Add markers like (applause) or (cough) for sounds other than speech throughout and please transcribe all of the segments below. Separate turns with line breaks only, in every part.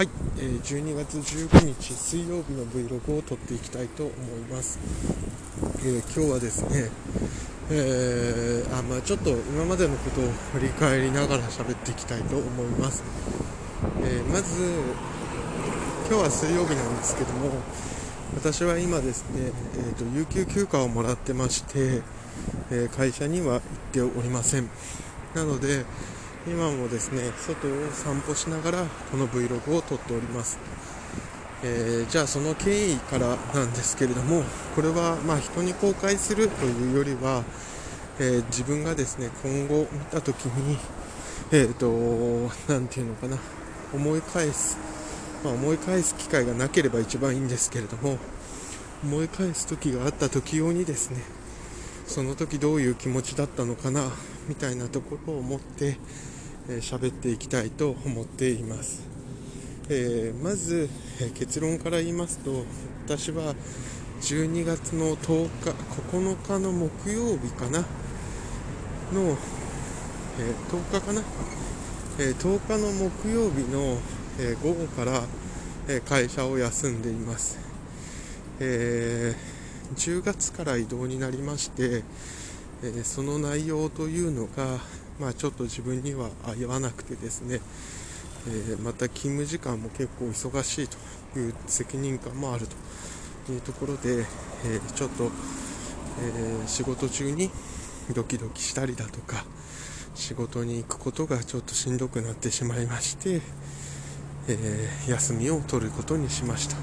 はい、えー、12月19日水曜日の Vlog を撮っていきたいと思います、えー、今日はですね、えー、あまあ、ちょっと今までのことを振り返りながら喋っていきたいと思います、えまず今日は水曜日なんですけども私は今ですね、えーと、有給休暇をもらってまして、え会社には行っておりません。なので今もですね外を散歩しながらこの Vlog を撮っております、えー、じゃあその経緯からなんですけれどもこれはま人に公開するというよりは、えー、自分がですね今後見た時にえっ、ー、と何て言うのかな思い返す、まあ、思い返す機会がなければ一番いいんですけれども思い返す時があった時用にですねその時どういう気持ちだったのかなみたいなところを思って喋、えー、っていきたいと思っています、えー、まず、え、結論から言いますと私は12月の10日9日の木曜日かな。の、え10日かな、え10日の木曜日の、え午後から、え会社を休んでいます、え10月から移動になりまして、え、その内容というのが、まあ、ちょっと自分には合わなくてですね、えー、また勤務時間も結構忙しいという責任感もあるというところで、えー、ちょっと、え仕事中にドキドキしたりだとか仕事に行くことがちょっとしんどくなってしまいまして、え休みを取ることにしました。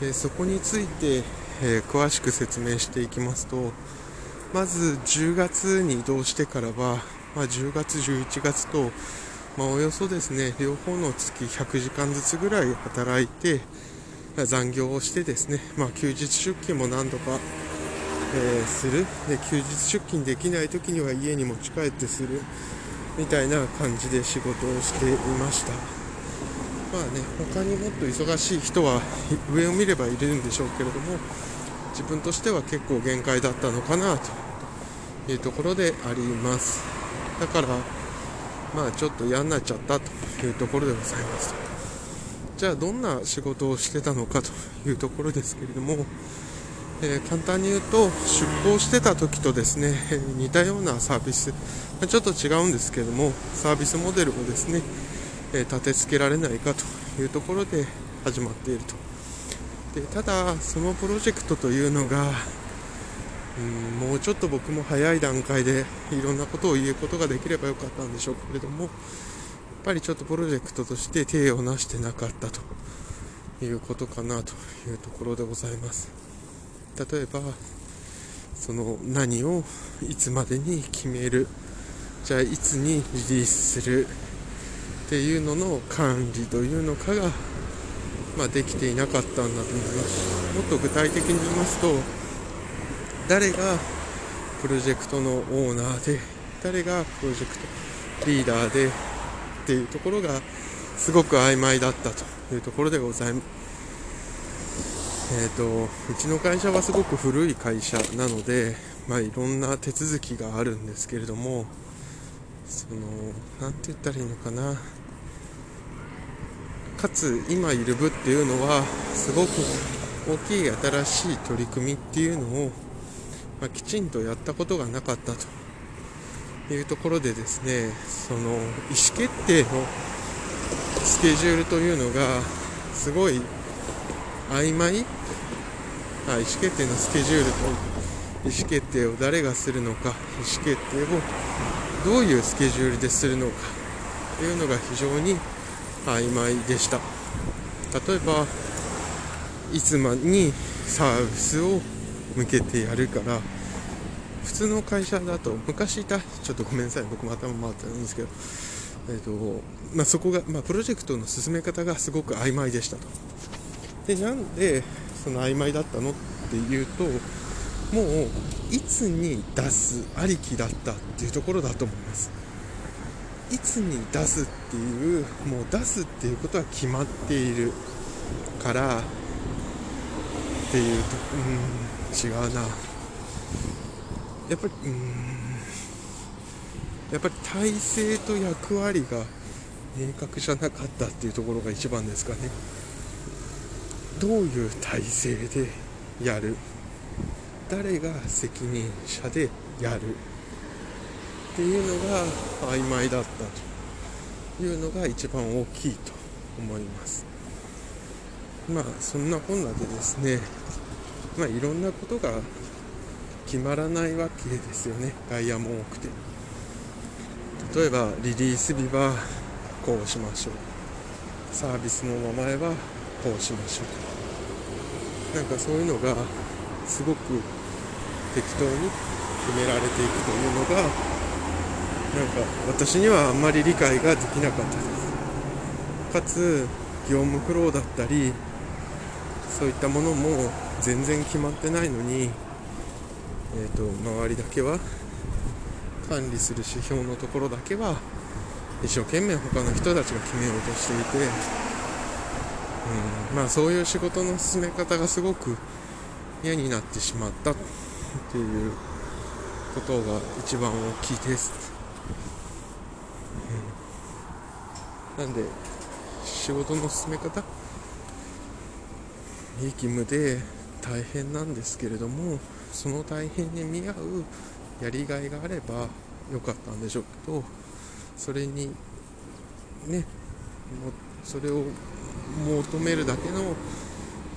でそこについて、え詳しく説明していきますとまず10月に移動してからは、まあ、10月、11月と、まあ、およそですね両方の月100時間ずつぐらい働いて残業をしてですね、まあ、休日出勤も何度か、えー、する。で休日出勤できない時には家に持ち帰ってする。みたいな感じで仕事をしていました。まあね他にもっと忙しい人は上を見ればいるんでしょうけれども自分としては結構限界だったのかなというところであります。だからまあちょっと嫌になっちゃったというところでございます。じゃあどんな仕事をしてたのかというところですけれども、えー、簡単に言うと出向してた時とですね、似たようなサービス、ちょっと違うんですけれどもサービスモデルをですね、えー、立て付けられないかというところで始まっていると。でただそのプロジェクトというのがうんもうちょっと僕も早い段階で (laughs) いろんなことを言うことができればよかったんでしょうけれどもやっぱりちょっとプロジェクトとして手をなしてなかったということかなというところでございます。例えばその何をいつまでに決めるじゃあいつにリリースするっていうのの管理というのかがまあ、できていなかったんだと思います。もっと具体的に言いますと誰がプロジェクトのオーナーで誰がプロジェクトリーダーでっていうところがすごく曖昧だったというところでございます。えーと、うちの会社はすごく古い会社なので、まあ、いろんな手続きがあるんですけれどもその何て言ったらいいのかな。かつ今いる部っていうのはすごく大きい新しい取り組みっていうのを、まあ、きちんとやったことがなかったと。いうところでですねその意思決定のスケジュールというのがすごい曖昧？あ意思決定のスケジュールと意思決定を誰がするのか意思決定をどういうスケジュールでするのかというのが非常に曖昧でした。例えばいつまにサービスを向けてやるから普通の会社だと昔いたちょっとごめんなさい僕も頭回ってないんですけど、えーとまあ、そこが、まあ、プロジェクトの進め方がすごく曖昧でしたと。でなんでその曖昧だったのっていうともういつに出すありきだったっていうところだと思います。いつに出すっていうもう出すっていうことは決まっているからっていうとうん違うな。やっぱりうんやっぱり体制と役割が明確じゃなかったっていうところが一番ですかね。どういう体制でやる？誰が責任者でやるっていうのが曖昧だったというのが一番大きいと思います。まあそんなこんなでですね。まあいろんなことが決まらないわけですよね。外野も多くて。例えばリリース日はこうしましょう。サービスの名前はこうしましょうなんかそういうのがすごく適当に決められていくというのがなんか私にはあんまり理解ができなかったです。かつ業務フローだったりそういったものも全然決まってないのに、えーと、周りだけは管理する指標のところだけは一生懸命他の人たちが決めようとしていて、うん、まあそういう仕事の進め方がすごく嫌になってしまったっていうことが一番大きいです、うん、なんで仕事の進め方？いい勤務で大変なんですけれどもその大変に見合うやりがいがあればよかったんでしょうけどそれにねそれを求めるだけの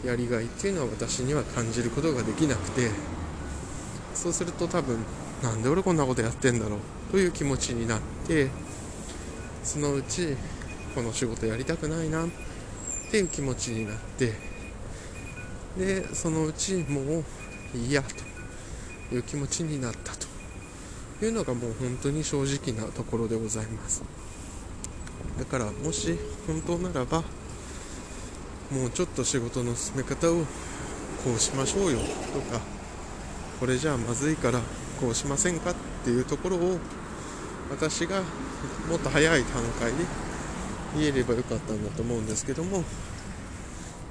やりがいっていうのは私には感じることができなくてそうすると多分なんで俺こんなことやってんだろうという気持ちになってそのうちこの仕事やりたくないなっていう気持ちになってでそのうちもういいやという気持ちになったというのがもう本当に正直なところでございます。だからもし本当ならばもうちょっと仕事の進め方をこうしましょうよとかこれじゃあまずいからこうしませんかっていうところを私がもっと早い段階で言えればよかったんだと思うんですけども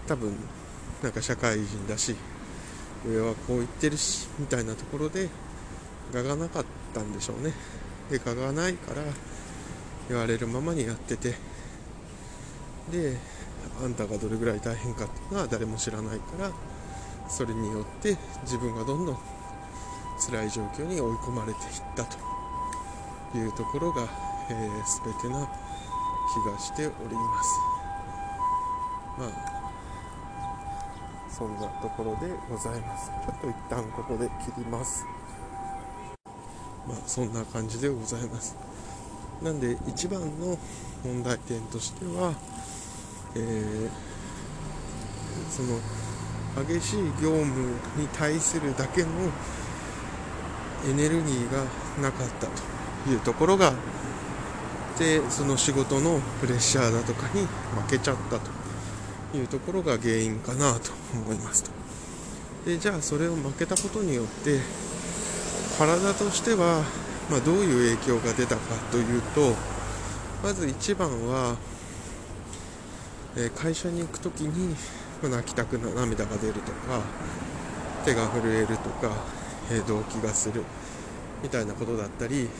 多分なんか社会人だし上はこう言ってるしみたいなところで我がなかったんでしょうね。で我がないから言われるままにやってて。であんたがどれぐらい大変かっていうのは誰も知らないからそれによって自分がどんどん辛い状況に追い込まれていったというところが、えー、全てな気がしております。まあそんなところでございます。ちょっと一旦ここで切ります。まあそんな感じでございます。なんで一番の問題点としてはえー、その激しい業務に対するだけのエネルギーがなかったというところがでその仕事のプレッシャーだとかに負けちゃったと。いうところが原因かなと思いますと。でじゃあそれを負けたことによって体としては、まあ、どういう影響が出たかというとまず一番はえ会社に行く時に泣きたくな涙が出るとか手が震えるとか、え動悸がするみたいなことだったり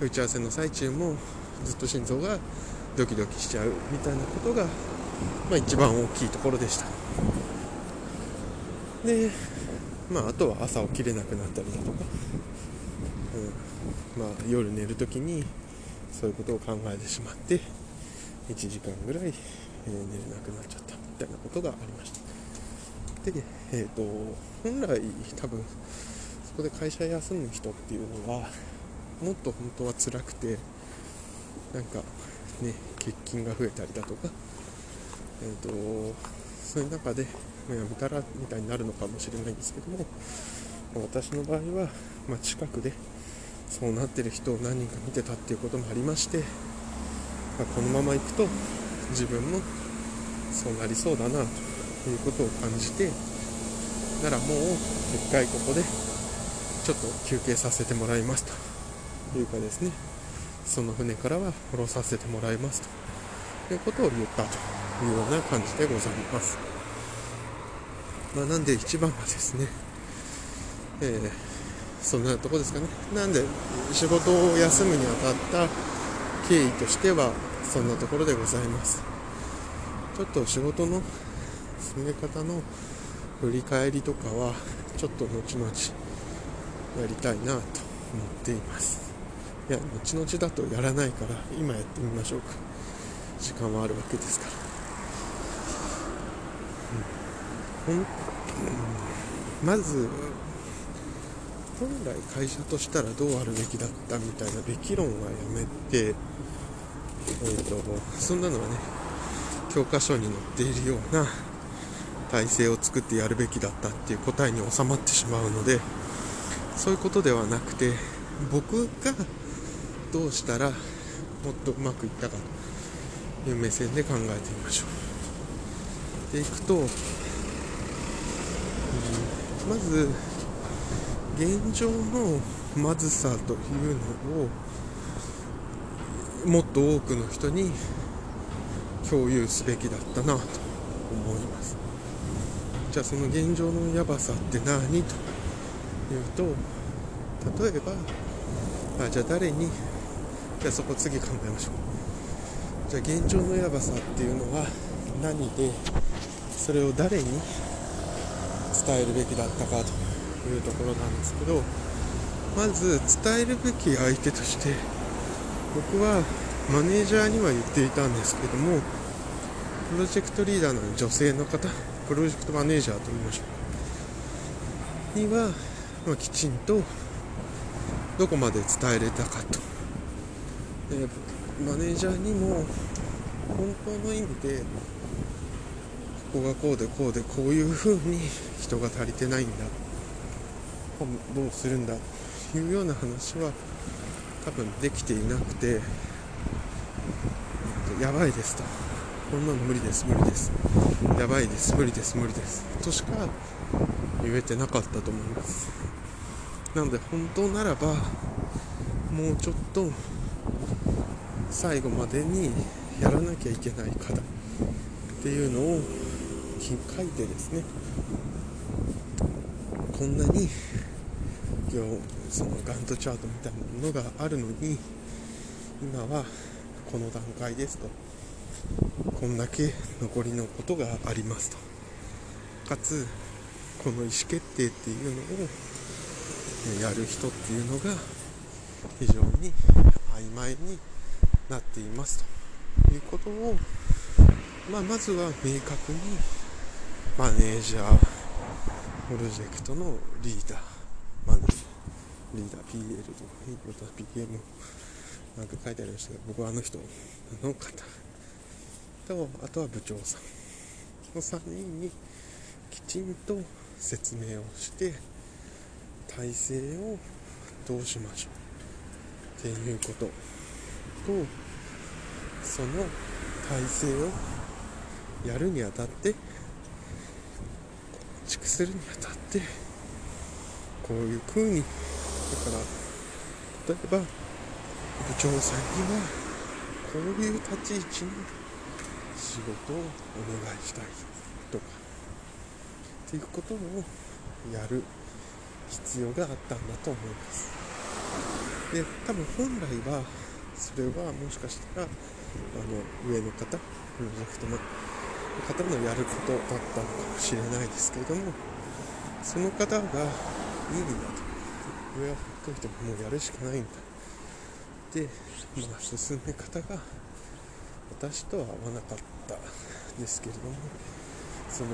打ち合わせの最中もずっと心臓がドキドキしちゃうみたいなことが、まあ、一番大きいところでした。でまああとは朝起きれなくなったりだとか、うん。まあ、夜寝る時にそういうことを考えてしまって1時間ぐらい、え、寝れなくなっちゃったみたいなことがありました。で、えーと、本来多分そこで会社休む人っていうのはもっと本当は辛くてなんかね欠勤が増えたりだとかえ、ー、とそういう中で、まあ、やめたらみたいになるのかもしれないんですけども、私の場合は、まあ、近くでそうなってる人を何人か見てたっていうこともありましてまあ、このままいくと自分もそうなりそうだなということを感じてならもう一回ここでちょっと休憩させてもらいますというかですねその船からは降ろさせてもらいますと。いうことを言ったというような感じでございます、まあ、なんで一番はですね、えー、そんなとこですかね。なんで仕事を休むにあたった経緯としてはそんなところでございます。ちょっと仕事の進め方の振り返りとかはちょっと後々やりたいなと思っています。いや後々だとやらないから今やってみましょうか。時間はあるわけですから、うん、まず本来会社としたらどうあるべきだったみたいなべき論はやめて、えーと、そんなのはね教科書に載っているような体制を作ってやるべきだったっていう答えに収まってしまうのでそういうことではなくて僕がどうしたらもっとうまくいったかと。いう目線で考えてみましょう。でいくと、うん、まず現状のまずさというのをもっと多くの人に共有すべきだったなと思いますじゃあその現状のやばさって何というと例えばあじゃあ誰にじゃあそこ次考えましょうじゃあ現状のやばさっていうのは何でそれを誰に伝えるべきだったかというところなんですけどまず伝えるべき相手として僕はマネージャーには言っていたんですけどもプロジェクトリーダーの女性の方プロジェクトマネージャーと言いましょう。には、まあ、きちんとどこまで伝えれたかと。マネージャーにも本当の意味でここがこうでこうでこういう風に人が足りてないんだ。どうするんだというような話は多分できていなくてやばいですと。こんなの無理です無理です。やばいです無理です無理です。としか言えてなかったと思います。なので本当ならばもうちょっと最後までにやらなきゃいけない課題っていうのを書いてですねこんなにそのガントチャートみたいなものがあるのに今はこの段階ですとこんだけ残りのことがありますと。かつこの意思決定っていうのをやる人っていうのが非常に曖昧になっています。ということを、まあ、まずは明確にマネージャープロジェクトのリーダーマネージャーリーダー PL とか、また PM なんか書いてありましたけど、僕はあの人の方。と、あとは部長さん。の3人にきちんと説明をして、体制をどうしましょう。っていうことと、その体制をやるにあたって、構築するにあたって、こういう風にだから例えば部長さんにはこういう立ち位置の仕事をお願いしたいとかっていうことをやる必要があったんだと思います。で多分本来はそれはもしかしたらあの上の方？プロジェクトの方のやることだったのかもしれないですけれどもその方がいいんだと。上はほっといてももうやるしかないんだ。で、まあ、進め方が私とは合わなかったですけれどもその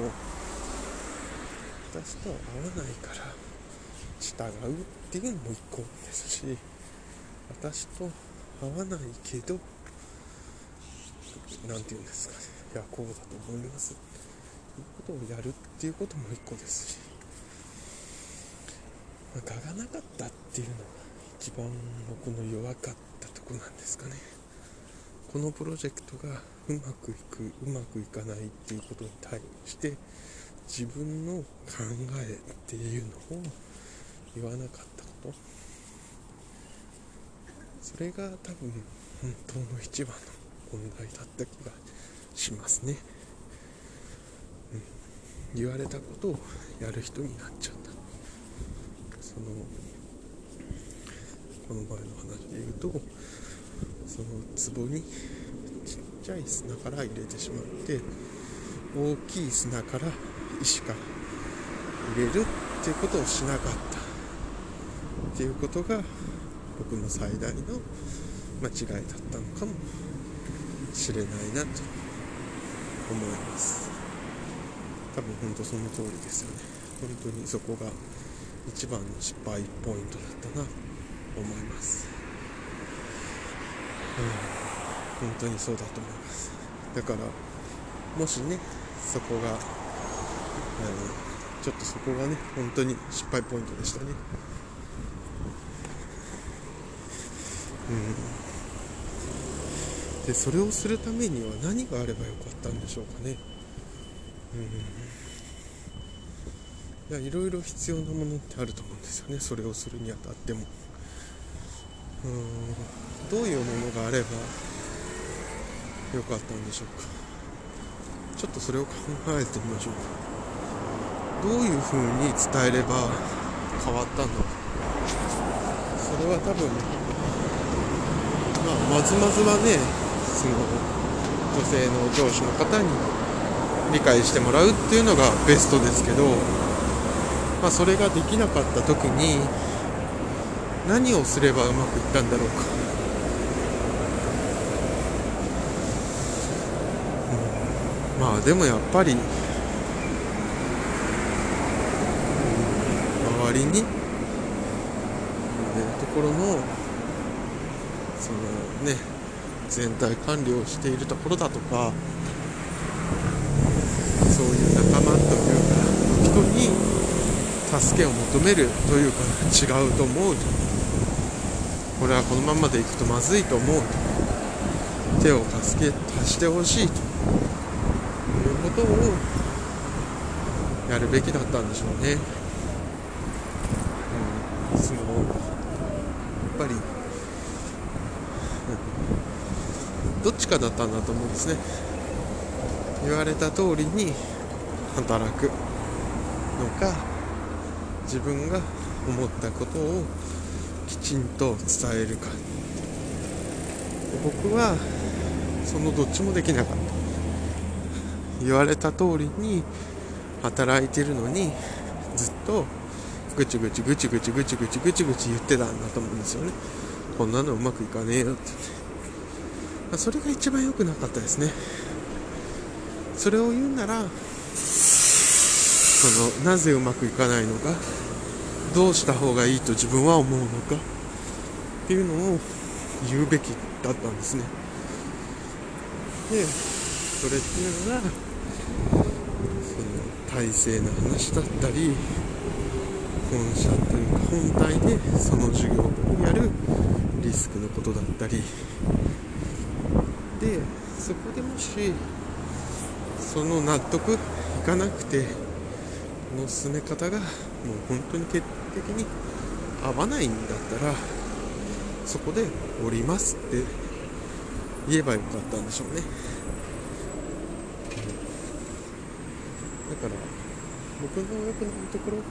私とは合わないから従うっていうのも一個ですし私と合わないけど何て言うんですかね。いやこうだと思います。ということをやるっていうことも一個ですし。まあ、がなかったっていうのが一番僕の弱かったとこなんですかね。このプロジェクトがうまくいくうまくいかないっていうことに対して自分の考えっていうのを言わなかったこと。それが多分本当の一番の問題だった気がしますね、うん、言われたことをやる人になっちゃった。そのこの前の話で言うとその壺にちっちゃい砂から入れてしまって大きい砂から石か入れるっていうことをしなかった。っていうことが僕の最大の間違いだったのかも。しれないなと思います。多分本当その通りですよね。本当にそこが一番の失敗ポイントだったなと思います。うん。本当にそうだと思います。だからもしねそこが、うん、ちょっとそこがね本当に失敗ポイントでしたね。うん。でそれをするためには何があればよかったんでしょうかね。うん。いやいろいろ必要なものってあると思うんですよね。それをするにあたっても。うん。どういうものがあればよかったんでしょうか。ちょっとそれを考えてみましょう。かどういうふうに伝えれば変わったんだそれは多分まあまずまずはねその女性の上司の方に理解してもらうっていうのがベストですけど、まあ、それができなかった時に何をすればうまくいったんだろうか、うん、まあでもやっぱり周りに、えところのそのね全体管理をしているところだとかそういう仲間というか人に助けを求めるというか違うと思うと。これはこのままでいくとまずいと思うと。手を助け貸してほしいと。いうことをやるべきだったんでしょうね。うん、そのやっぱりどっちかだったんだと思うんですね。言われた通りに働くのか自分が思ったことをきちんと伝えるか。僕はそのどっちもできなかった。言われた通りに働いてるのにずっとぐちぐちぐちぐちぐちぐちぐちぐち言ってたんだと思うんですよね。こんなのうまくいかねえよって。それが一番良くなかったですね。それを言うならそのなぜうまくいかないのかどうした方がいいと自分は思うのかっていうのを言うべきだったんですね。でそれっていうのがその体制の話だったり本社というか本体でその授業をやるリスクのことだったりそこでもしその納得いかなくての進め方がもう本当に決定的に合わないんだったらそこで降りますって言えばよかったんでしょうね。だから僕の良くないところが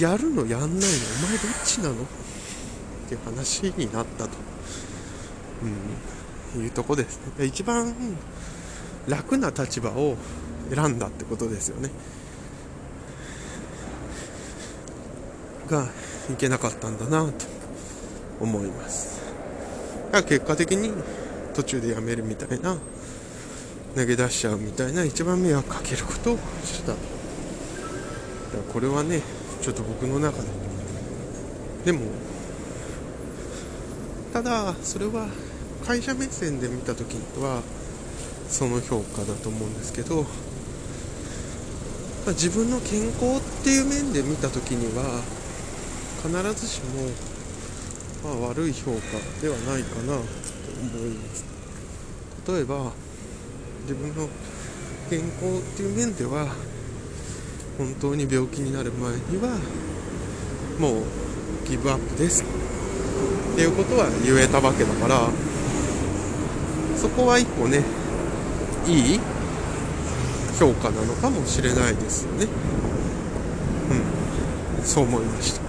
やるのやんないのお前どっちなの？っていう話になったと、うん、いうとこですね。一番楽な立場を選んだってことですよね。がいけなかったんだなと思います。だから結果的に途中でやめるみたいな投げ出しちゃうみたいな一番迷惑かけることをした。これはねちょっと僕の中で。でもただそれは会社目線で見た時はその評価だと思うんですけど、ま、自分の健康っていう面で見た時には必ずしも、まあ、悪い評価ではないかなと思います。例えば自分の健康っていう面では本当に病気になる前にはもうギブアップですっていうことは言えたわけだからそこは一個ねいい評価なのかもしれないですよね。うん。そう思いました。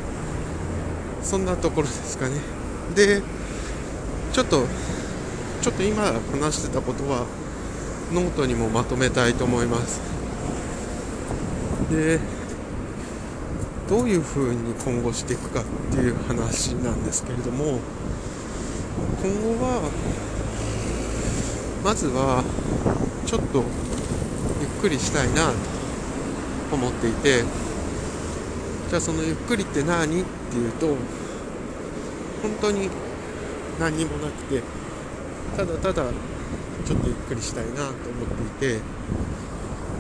そんなところですかね。でちょっとちょっと今話してたことはノートにもまとめたいと思います。でどういうふうに今後していくかっていう話なんですけれども今後はまずはちょっとゆっくりしたいなと思っていてじゃあそのゆっくりって何っていうと本当に何にもなくてただただちょっとゆっくりしたいなと思っていて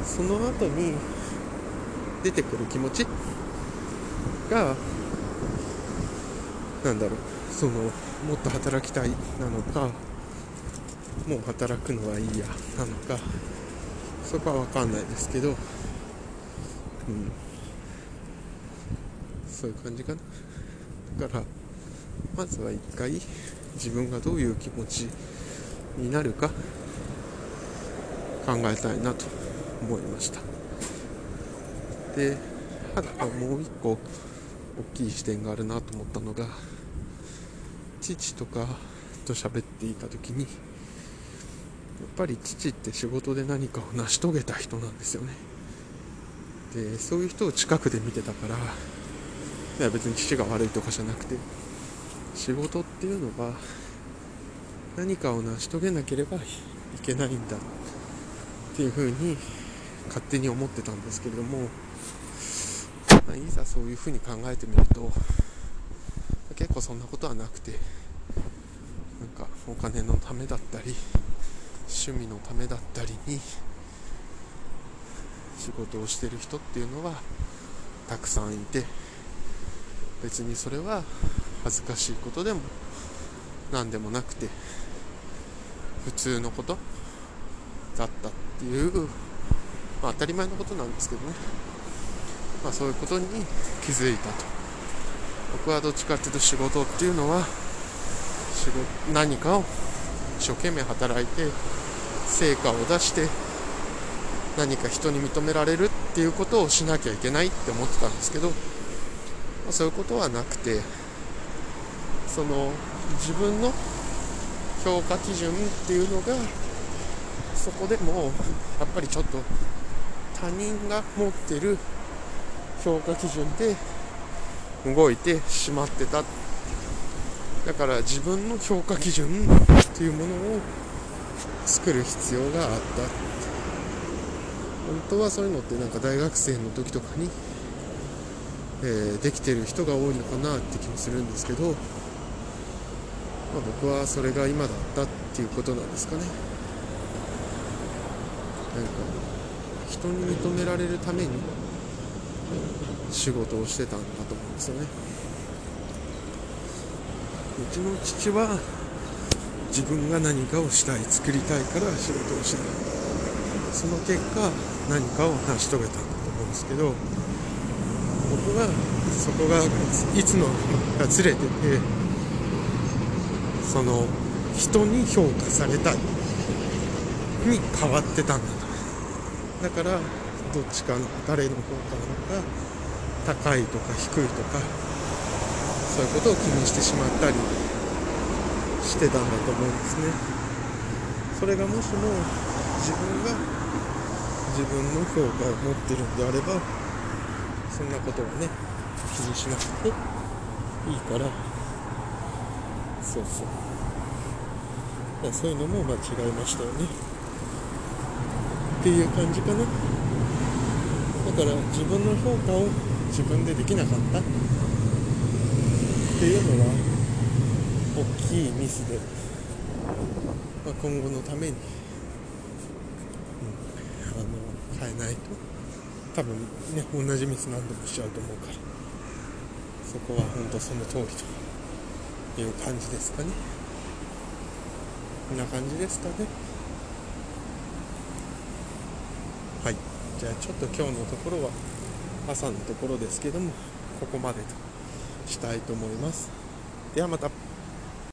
その後に出てくる気持ちがなんだろうそのもっと働きたいなのかもう働くのはいいやなのかそこは分かんないですけど、うん、そういう感じかな。だからまずは一回自分がどういう気持ちになるか考えたいなと思いました。でただもう一個大きい視点があるなと思ったのが父とかと喋っていた時にぱり父って仕事で何かを成し遂げた人なんですよね。でそういう人を近くで見てたからいや別に父が悪いとかじゃなくて仕事っていうのは何かを成し遂げなければいけないんだっていうふうに勝手に思ってたんですけれどもま、いざそういうふうに考えてみると結構そんなことはなくてなんかお金のためだったり趣味のためだったりに仕事をしてる人っていうのはたくさんいて別にそれは恥ずかしいことでも何でもなくて普通のことだったっていう、まあ、当たり前のことなんですけどね。まあ、そういうことに気づいたと。僕はどっちかっていうと仕事っていうのは仕事何かを一生懸命働いて成果を出して何か人に認められるっていうことをしなきゃいけないって思ってたんですけど、まあ、そういうことはなくてその自分の評価基準っていうのがそこでもやっぱりちょっと他人が持ってる評価基準で動いてしまってた。だから自分の評価基準っていうものを作る必要があった。本当はそういうのってなんか大学生の時とかに、えー、できてる人が多いのかなって気もするんですけど、まあ、僕はそれが今だったっていうことなんですかね。なんか人に認められるために仕事をしてたんだと思うんですよね。うちの父は自分が何かをしたい作りたいから仕事をしてたその結果何かを成し遂げたんだと思うんですけど僕はそこがいつのがずれててその人に評価されたい。に変わってたんだと。だからどっちかの誰の評価なのか高いとか低いとかそういうことを気にしてしまったりしてたんだと思うんですね。それがもしも自分が自分の評価を持ってるんであればそんなことはね気にしなくていいから。そうそう。そういうのも間違えましたよね。っていう感じかな。だから自分の評価を自分でできなかった。っていうのは大きいミスで、まあ、今後のために、うん、あの変えないと。多分ね同じミス何度もしちゃうと思うから。そこは本当その通りという感じですかね。こんな感じですかね。はい。じゃあちょっと今日のところは朝のところですけどもここまでとしたいと思います。ではまた。